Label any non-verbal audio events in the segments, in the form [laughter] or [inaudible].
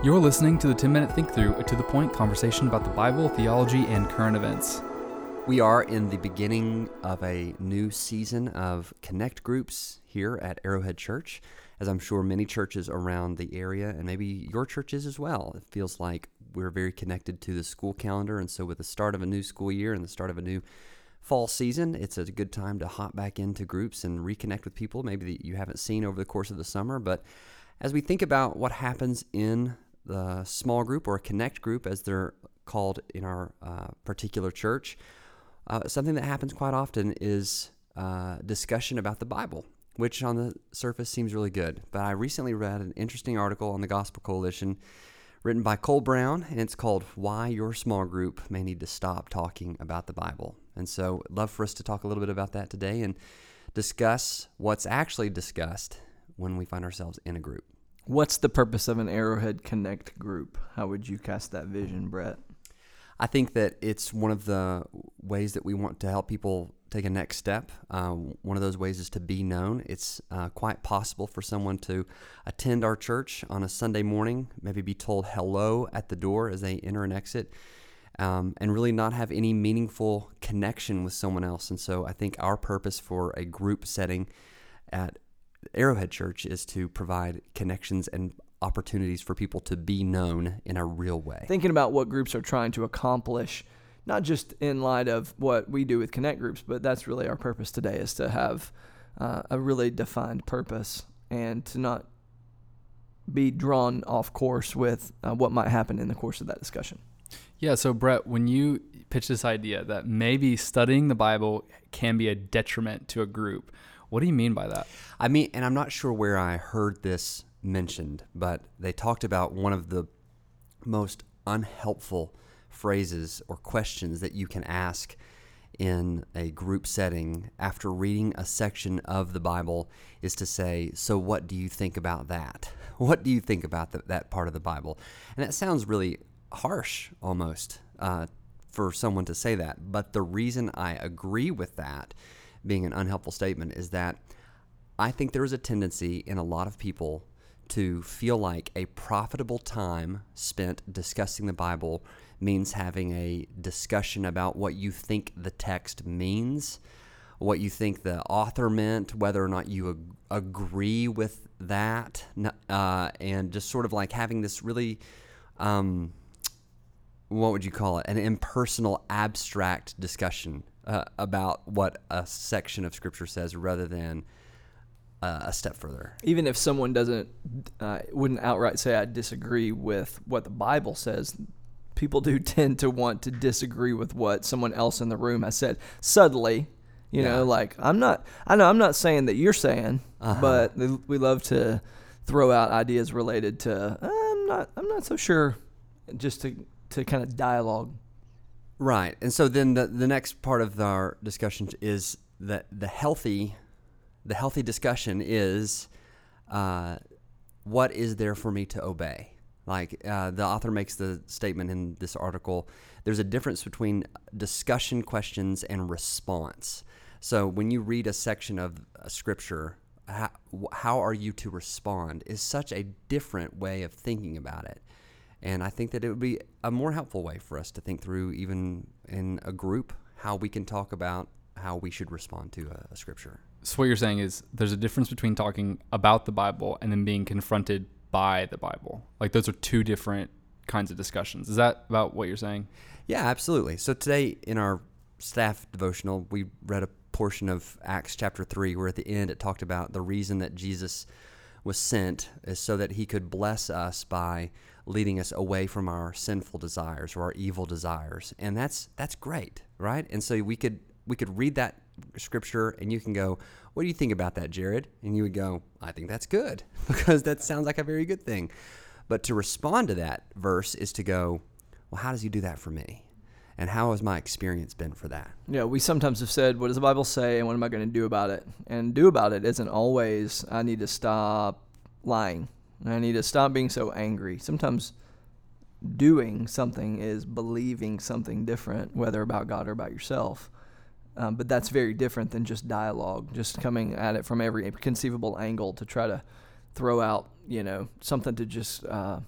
You're listening to the 10 Minute Think Through, a to the point conversation about the Bible, theology, and current events. We are in the beginning of a new season of Connect groups here at Arrowhead Church, as I'm sure many churches around the area and maybe your churches as well. It feels like we're very connected to the school calendar, and so with the start of a new school year and the start of a new fall season, it's a good time to hop back into groups and reconnect with people maybe that you haven't seen over the course of the summer. But as we think about what happens in the small group or a connect group, as they're called in our uh, particular church, uh, something that happens quite often is uh, discussion about the Bible, which on the surface seems really good. But I recently read an interesting article on the Gospel Coalition written by Cole Brown, and it's called Why Your Small Group May Need to Stop Talking About the Bible. And so, I'd love for us to talk a little bit about that today and discuss what's actually discussed when we find ourselves in a group. What's the purpose of an Arrowhead Connect group? How would you cast that vision, Brett? I think that it's one of the ways that we want to help people take a next step. Uh, one of those ways is to be known. It's uh, quite possible for someone to attend our church on a Sunday morning, maybe be told hello at the door as they enter and exit, um, and really not have any meaningful connection with someone else. And so I think our purpose for a group setting at Arrowhead Church is to provide connections and opportunities for people to be known in a real way. Thinking about what groups are trying to accomplish, not just in light of what we do with Connect groups, but that's really our purpose today is to have uh, a really defined purpose and to not be drawn off course with uh, what might happen in the course of that discussion. Yeah, so Brett, when you pitch this idea that maybe studying the Bible can be a detriment to a group, what do you mean by that? I mean, and I'm not sure where I heard this mentioned, but they talked about one of the most unhelpful phrases or questions that you can ask in a group setting after reading a section of the Bible is to say, So, what do you think about that? [laughs] What do you think about the, that part of the Bible? And that sounds really harsh almost uh, for someone to say that. But the reason I agree with that being an unhelpful statement is that I think there is a tendency in a lot of people to feel like a profitable time spent discussing the Bible means having a discussion about what you think the text means, what you think the author meant, whether or not you ag- agree with that, uh, and just sort of like having this really, um, what would you call it, an impersonal, abstract discussion uh, about what a section of Scripture says rather than uh, a step further. Even if someone doesn't, uh, wouldn't outright say I disagree with what the Bible says, people do [laughs] tend to want to disagree with what someone else in the room has said. Subtly, you yeah. know, like I'm not. I know I'm not saying that you're saying, uh-huh. but we love to throw out ideas related to. I'm not. I'm not so sure. Just to to kind of dialogue. Right, and so then the the next part of our discussion is that the healthy the healthy discussion is uh, what is there for me to obey? Like uh, the author makes the statement in this article, there's a difference between discussion questions and response. So when you read a section of a scripture, how, how are you to respond is such a different way of thinking about it. And I think that it would be a more helpful way for us to think through, even in a group, how we can talk about how we should respond to a, a scripture. So what you're saying is there's a difference between talking about the Bible and then being confronted by the Bible. Like those are two different kinds of discussions. Is that about what you're saying? Yeah, absolutely. So today in our staff devotional, we read a portion of Acts chapter 3 where at the end it talked about the reason that Jesus was sent is so that he could bless us by leading us away from our sinful desires or our evil desires. And that's that's great, right? And so we could we could read that scripture and you can go, What do you think about that, Jared? And you would go, I think that's good [laughs] because that sounds like a very good thing. But to respond to that verse is to go, Well, how does he do that for me? And how has my experience been for that? Yeah, we sometimes have said, What does the Bible say and what am I going to do about it? And do about it isn't always, I need to stop lying. I need to stop being so angry. Sometimes doing something is believing something different, whether about God or about yourself. Um, but that's very different than just dialogue, just coming at it from every conceivable angle to try to throw out, you know, something to just uh,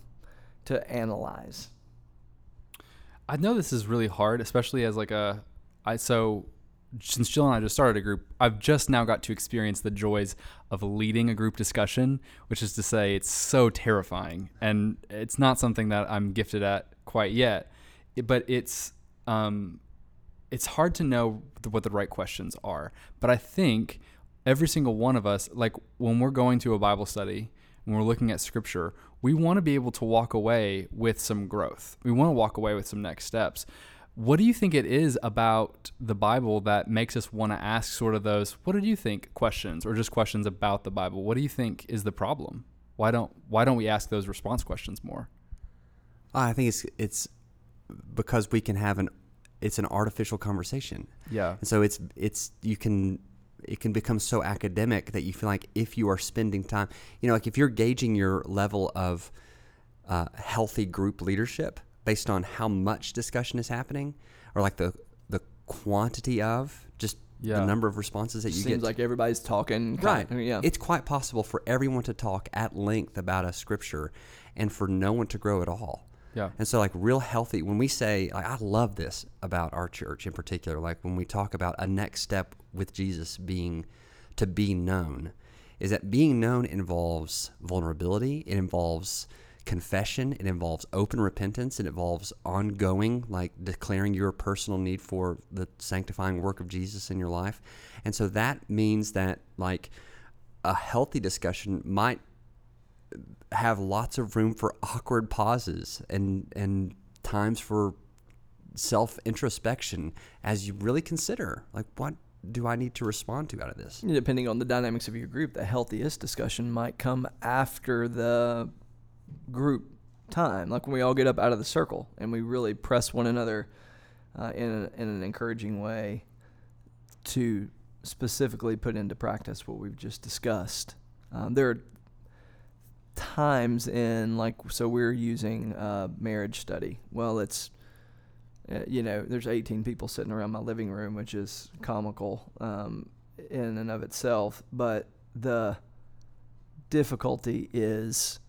to analyze? I know this is really hard, especially as like a I so since Jill and I just started a group, I've just now got to experience the joys of leading a group discussion, which is to say it's so terrifying and it's not something that I'm gifted at quite yet, but it's um it's hard to know what the right questions are. But I think every single one of us like when we're going to a Bible study, when we're looking at scripture, we want to be able to walk away with some growth. We want to walk away with some next steps. What do you think it is about the Bible that makes us want to ask sort of those what did you think questions or just questions about the Bible? What do you think is the problem? Why don't why don't we ask those response questions more? I think it's it's because we can have an it's an artificial conversation. Yeah. And so it's it's you can it can become so academic that you feel like if you are spending time, you know, like if you're gauging your level of uh, healthy group leadership based on how much discussion is happening, or like the the quantity of just Yeah. the number of responses that you Seems get. Seems like everybody's talking. kind right. of- yeah. It's quite possible for everyone to talk at length about a scripture, and for no one to grow at all. Yeah. And so, like, real healthy, when we say, like, I love this about our church in particular, like, when we talk about a next step with Jesus being to be known, is that being known involves vulnerability, it involves confession, it involves open repentance, it involves ongoing, like, declaring your personal need for the sanctifying work of Jesus in your life. And so that means that, like, a healthy discussion might have lots of room for awkward pauses and and times for self introspection as you really consider like what do I need to respond to out of this? depending on the dynamics of your group, the healthiest discussion might come after the group time, like when we all get up out of the circle and we really press one another uh, in, a, in an encouraging way to specifically put into practice what we've just discussed. Um, there are times in like so we're using uh, marriage study. Well, it's uh, you know, there's 18 people sitting around my living room, which is comical um, in and of itself. But the difficulty is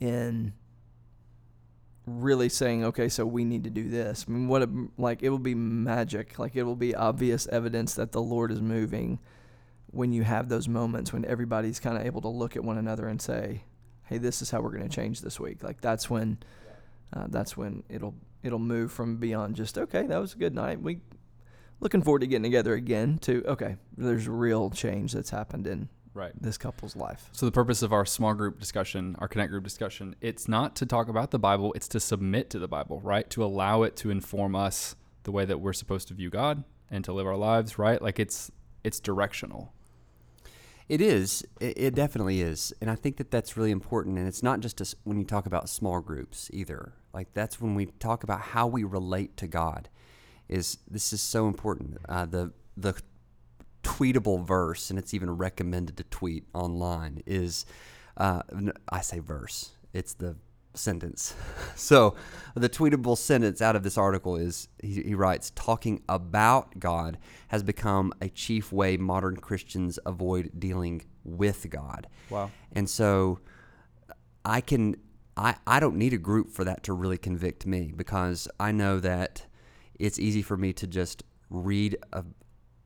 in really saying, okay, so we need to do this. I mean, what, a, like, it will be magic. Like, it will be obvious evidence that the Lord is moving when you have those moments when everybody's kind of able to look at one another and say, hey, this is how we're going to change this week. Like, that's when. Uh, that's when it'll it'll move from beyond just okay that was a good night we looking forward to getting together again to okay there's real change that's happened in Right. this couple's life So the purpose of our small group discussion, our connect group discussion, it's not to talk about the Bible, it's to submit to the Bible, right? To allow it to inform us the way that we're supposed to view God and to live our lives, right? Like it's it's directional. It is. It, it definitely is, and I think that that's really important. And it's not just as when you talk about small groups either. Like that's when we talk about how we relate to God. Is this is so important? Uh, the the tweetable verse, and it's even recommended to tweet online. Is uh, I say verse? It's the sentence. [laughs] so the tweetable sentence out of this article is he, he writes talking about God has become a chief way modern Christians avoid dealing with God. Wow. And so I can I, I don't need a group for that to really convict me because I know that it's easy for me to just read a,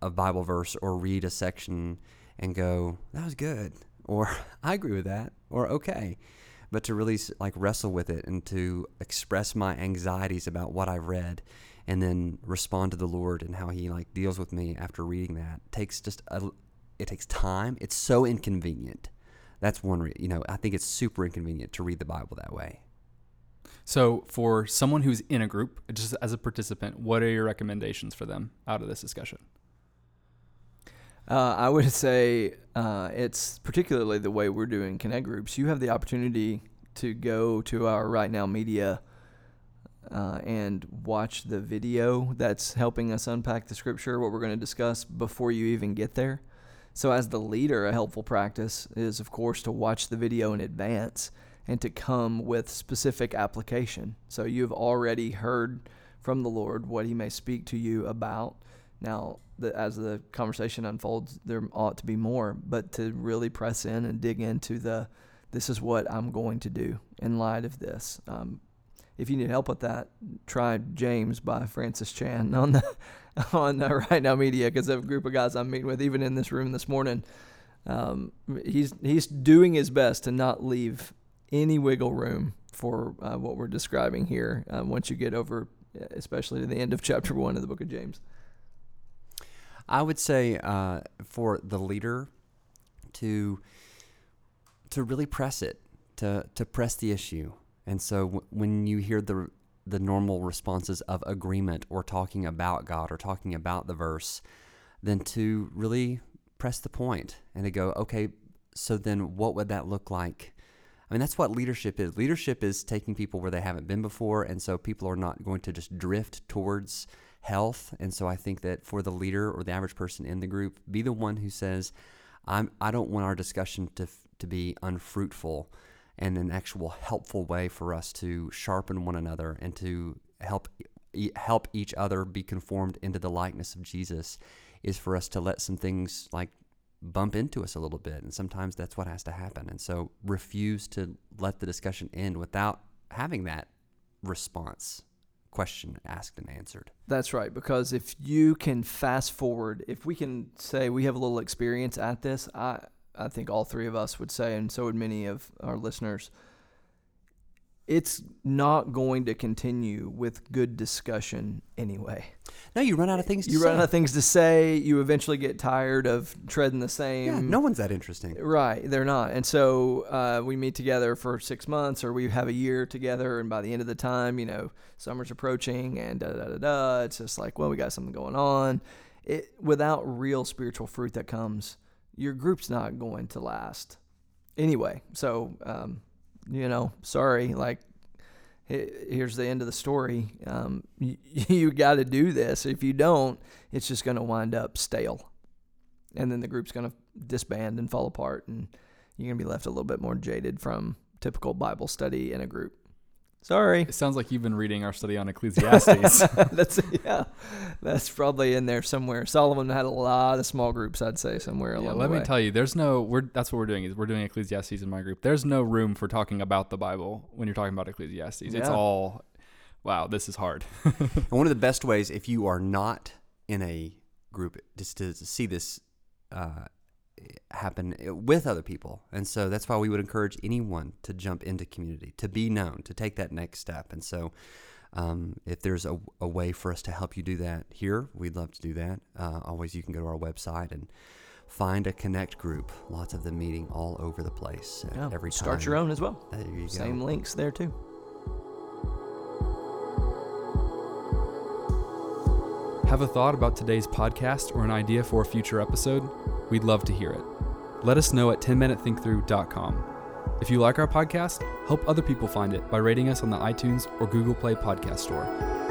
a Bible verse or read a section and go, that was good. Or [laughs] I agree with that. Or okay. But to really like wrestle with it and to express my anxieties about what I've read and then respond to the Lord and how he like deals with me after reading that takes just a, it takes time. It's so inconvenient. That's one, re- you know, I think it's super inconvenient to read the Bible that way. So for someone who's in a group, just as a participant, what are your recommendations for them out of this discussion? Uh, i would [laughs] say uh, it's particularly the way we're doing connect groups you have the opportunity to go to our right now media uh, and watch the video that's helping us unpack the scripture, what we're going to discuss before you even get there. So, as the leader, a helpful practice is, of course, to watch the video in advance and to come with specific application. So, you've already heard from the Lord what He may speak to you about. Now, the, as the conversation unfolds, there ought to be more, but to really press in and dig into the this is what I'm going to do in light of this. Um, if you need help with that, try James by Francis Chan on the [laughs] on uh, Right Now Media because a group of guys I'm meeting with, even in this room this morning, um, he's he's doing his best to not leave any wiggle room for uh, what we're describing here. Um, once you get over, especially to the end of [laughs] chapter one of the book of James, I would say uh, for the leader to to really press it, to to press the issue. And so w- when you hear the the normal responses of agreement or talking about God or talking about the verse, then to really press the point and to go, okay, so then what would that look like? I mean, that's what leadership is. Leadership is taking people where they haven't been before, and so people are not going to just drift towards health. And so I think that for the leader or the average person in the group, be the one who says, I'm, I don't want our discussion to, to be unfruitful and an actual helpful way for us to sharpen one another and to help help each other be conformed into the likeness of Jesus is for us to let some things like bump into us a little bit. And sometimes that's what has to happen. And so refuse to let the discussion end without having that response question asked and answered. That's right because if you can fast forward if we can say we have a little experience at this i I think all three of us would say, and so would many of our listeners, it's not going to continue with good discussion anyway. No, you run out of things to you say. run out of things to say. You eventually get tired of treading the same. Yeah, no one's that interesting. Right, they're not. And so uh, we meet together for six months or we have a year together. And by the end of the time, you know, summer's approaching and da da da da. It's just like, well, we got something going on. It, without real spiritual fruit that comes your group's not going to last anyway. So, um, you know, sorry, like here's the end of the story. Um, [laughs] you, you got to do this. If you don't, it's just going to wind up stale, and then the group's going to disband and fall apart, and you're going to be left a little bit more jaded from typical Bible study in a group. Sorry. It sounds like you've been reading our study on Ecclesiastes. [laughs] that's yeah, that's probably in there somewhere. Solomon had a lot of small groups, I'd say, somewhere along yeah, the let way. me tell you, there's no. We're that's what we're doing is we're doing Ecclesiastes in my group. There's no room for talking about the Bible when you're talking about Ecclesiastes. It's all, wow, this is hard. [laughs] And one of the best ways, if you are not in a group, just to see this uh, happen with other people. And so that's why we would encourage anyone to jump into community, to be known, to take that next step. And so um, if there's a, a way for us to help you do that here, we'd love to do that. Uh, always, you can go to our website and find a connect group. Lots of them meeting all over the place Yeah, every time. start your own as well. There you go. Same links there too. Have a thought about today's podcast or an idea for a future episode? We'd love to hear it. Let us know at 10minutethinkthrough.com. If you like our podcast, help other people find it by rating us on the iTunes or Google Play Podcast Store.